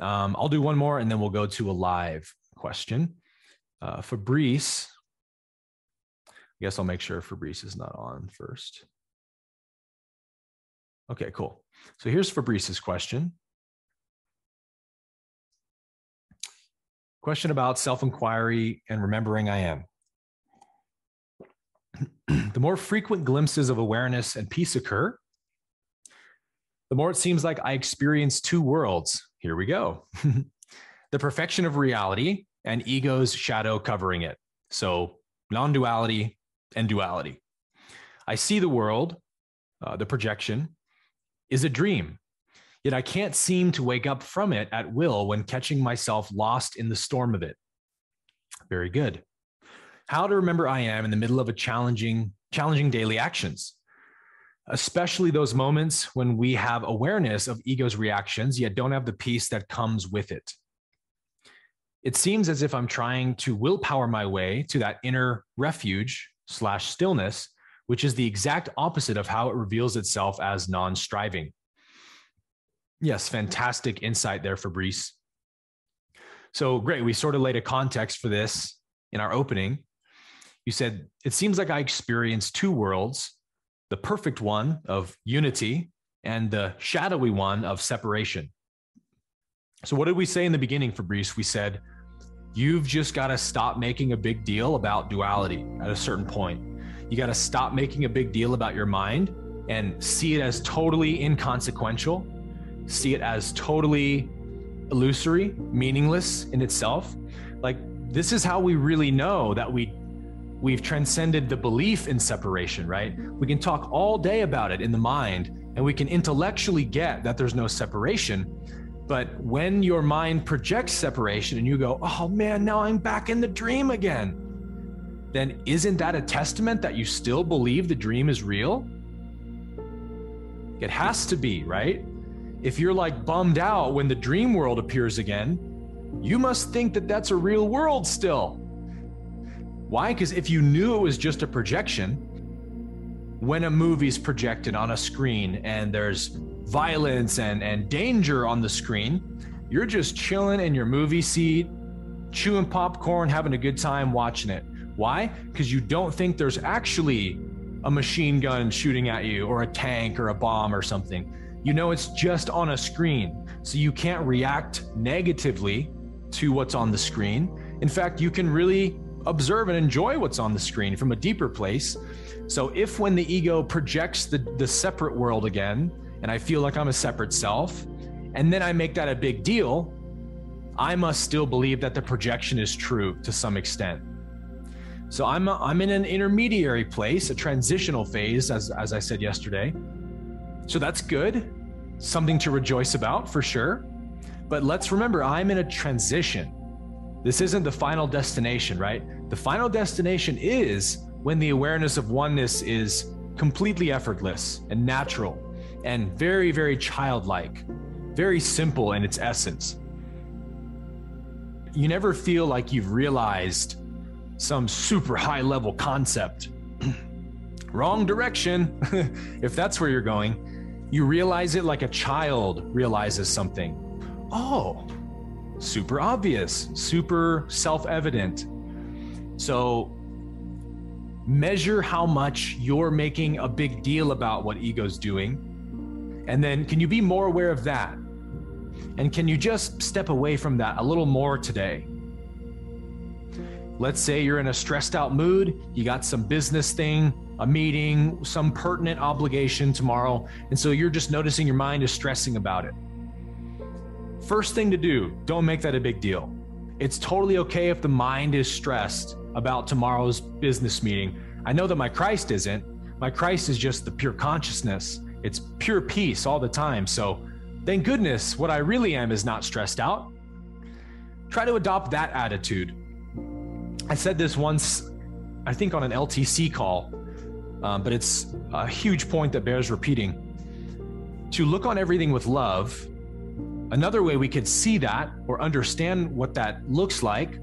Um, I'll do one more and then we'll go to a live question. Uh, Fabrice, I guess I'll make sure Fabrice is not on first. Okay, cool. So here's Fabrice's question. Question about self inquiry and remembering I am. the more frequent glimpses of awareness and peace occur, the more it seems like I experience two worlds. Here we go the perfection of reality and ego's shadow covering it. So, non duality and duality. I see the world, uh, the projection, is a dream Yet I can't seem to wake up from it at will when catching myself lost in the storm of it. Very good. How to remember I am in the middle of a challenging, challenging daily actions, especially those moments when we have awareness of ego's reactions, yet don't have the peace that comes with it. It seems as if I'm trying to willpower my way to that inner refuge slash stillness, which is the exact opposite of how it reveals itself as non striving. Yes, fantastic insight there, Fabrice. So great. We sort of laid a context for this in our opening. You said, It seems like I experienced two worlds the perfect one of unity and the shadowy one of separation. So, what did we say in the beginning, Fabrice? We said, You've just got to stop making a big deal about duality at a certain point. You got to stop making a big deal about your mind and see it as totally inconsequential see it as totally illusory, meaningless in itself. Like this is how we really know that we we've transcended the belief in separation, right? We can talk all day about it in the mind and we can intellectually get that there's no separation. But when your mind projects separation and you go, "Oh man, now I'm back in the dream again." Then isn't that a testament that you still believe the dream is real? It has to be, right? If you're like bummed out when the dream world appears again, you must think that that's a real world still. Why? Because if you knew it was just a projection, when a movie's projected on a screen and there's violence and, and danger on the screen, you're just chilling in your movie seat, chewing popcorn, having a good time watching it. Why? Because you don't think there's actually a machine gun shooting at you or a tank or a bomb or something you know it's just on a screen. So you can't react negatively to what's on the screen. In fact, you can really observe and enjoy what's on the screen from a deeper place. So if when the ego projects the, the separate world again, and I feel like I'm a separate self, and then I make that a big deal, I must still believe that the projection is true to some extent. So I'm, a, I'm in an intermediary place, a transitional phase, as, as I said yesterday, so that's good, something to rejoice about for sure. But let's remember, I'm in a transition. This isn't the final destination, right? The final destination is when the awareness of oneness is completely effortless and natural and very, very childlike, very simple in its essence. You never feel like you've realized some super high level concept. Wrong direction, if that's where you're going. You realize it like a child realizes something. Oh, super obvious, super self evident. So measure how much you're making a big deal about what ego's doing. And then can you be more aware of that? And can you just step away from that a little more today? Let's say you're in a stressed out mood, you got some business thing a meeting, some pertinent obligation tomorrow. And so you're just noticing your mind is stressing about it. First thing to do, don't make that a big deal. It's totally okay if the mind is stressed about tomorrow's business meeting. I know that my Christ isn't. My Christ is just the pure consciousness, it's pure peace all the time. So thank goodness what I really am is not stressed out. Try to adopt that attitude. I said this once, I think on an LTC call um, but it's a huge point that bears repeating. To look on everything with love, another way we could see that or understand what that looks like,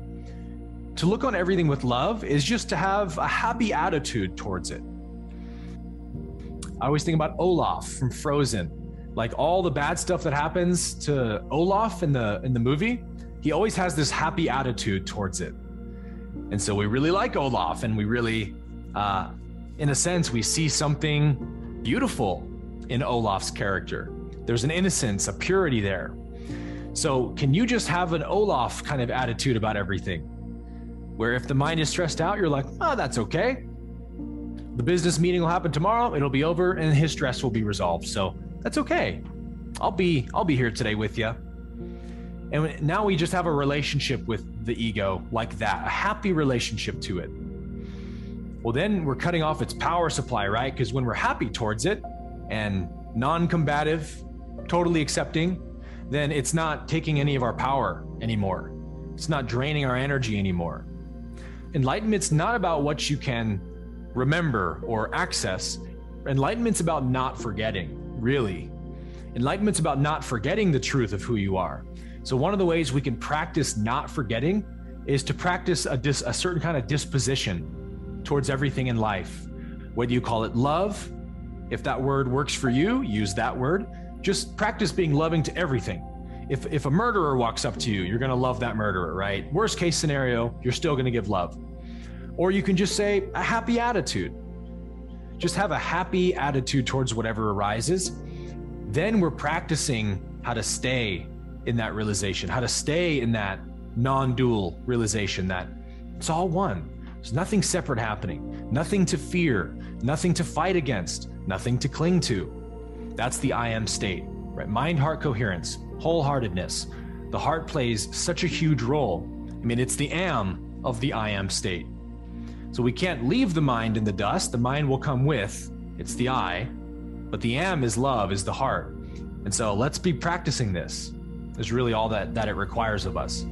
to look on everything with love is just to have a happy attitude towards it. I always think about Olaf from Frozen. Like all the bad stuff that happens to Olaf in the in the movie, he always has this happy attitude towards it. And so we really like Olaf, and we really, uh, in a sense, we see something beautiful in Olaf's character. There's an innocence, a purity there. So, can you just have an Olaf kind of attitude about everything? Where if the mind is stressed out, you're like, oh, that's okay. The business meeting will happen tomorrow, it'll be over, and his stress will be resolved. So, that's okay. I'll be I'll be here today with you. And now we just have a relationship with the ego like that, a happy relationship to it. Well, then we're cutting off its power supply, right? Because when we're happy towards it and non combative, totally accepting, then it's not taking any of our power anymore. It's not draining our energy anymore. Enlightenment's not about what you can remember or access. Enlightenment's about not forgetting, really. Enlightenment's about not forgetting the truth of who you are. So, one of the ways we can practice not forgetting is to practice a, dis- a certain kind of disposition towards everything in life. Whether you call it love, if that word works for you, use that word. Just practice being loving to everything. If, if a murderer walks up to you, you're going to love that murderer, right? Worst case scenario, you're still going to give love. Or you can just say a happy attitude. Just have a happy attitude towards whatever arises. Then we're practicing how to stay in that realization, how to stay in that non dual realization that it's all one. There's nothing separate happening, nothing to fear, nothing to fight against, nothing to cling to. That's the I am state, right? Mind heart coherence, wholeheartedness. The heart plays such a huge role. I mean, it's the am of the I am state. So we can't leave the mind in the dust. The mind will come with, it's the I, but the am is love, is the heart. And so let's be practicing this is really all that, that it requires of us.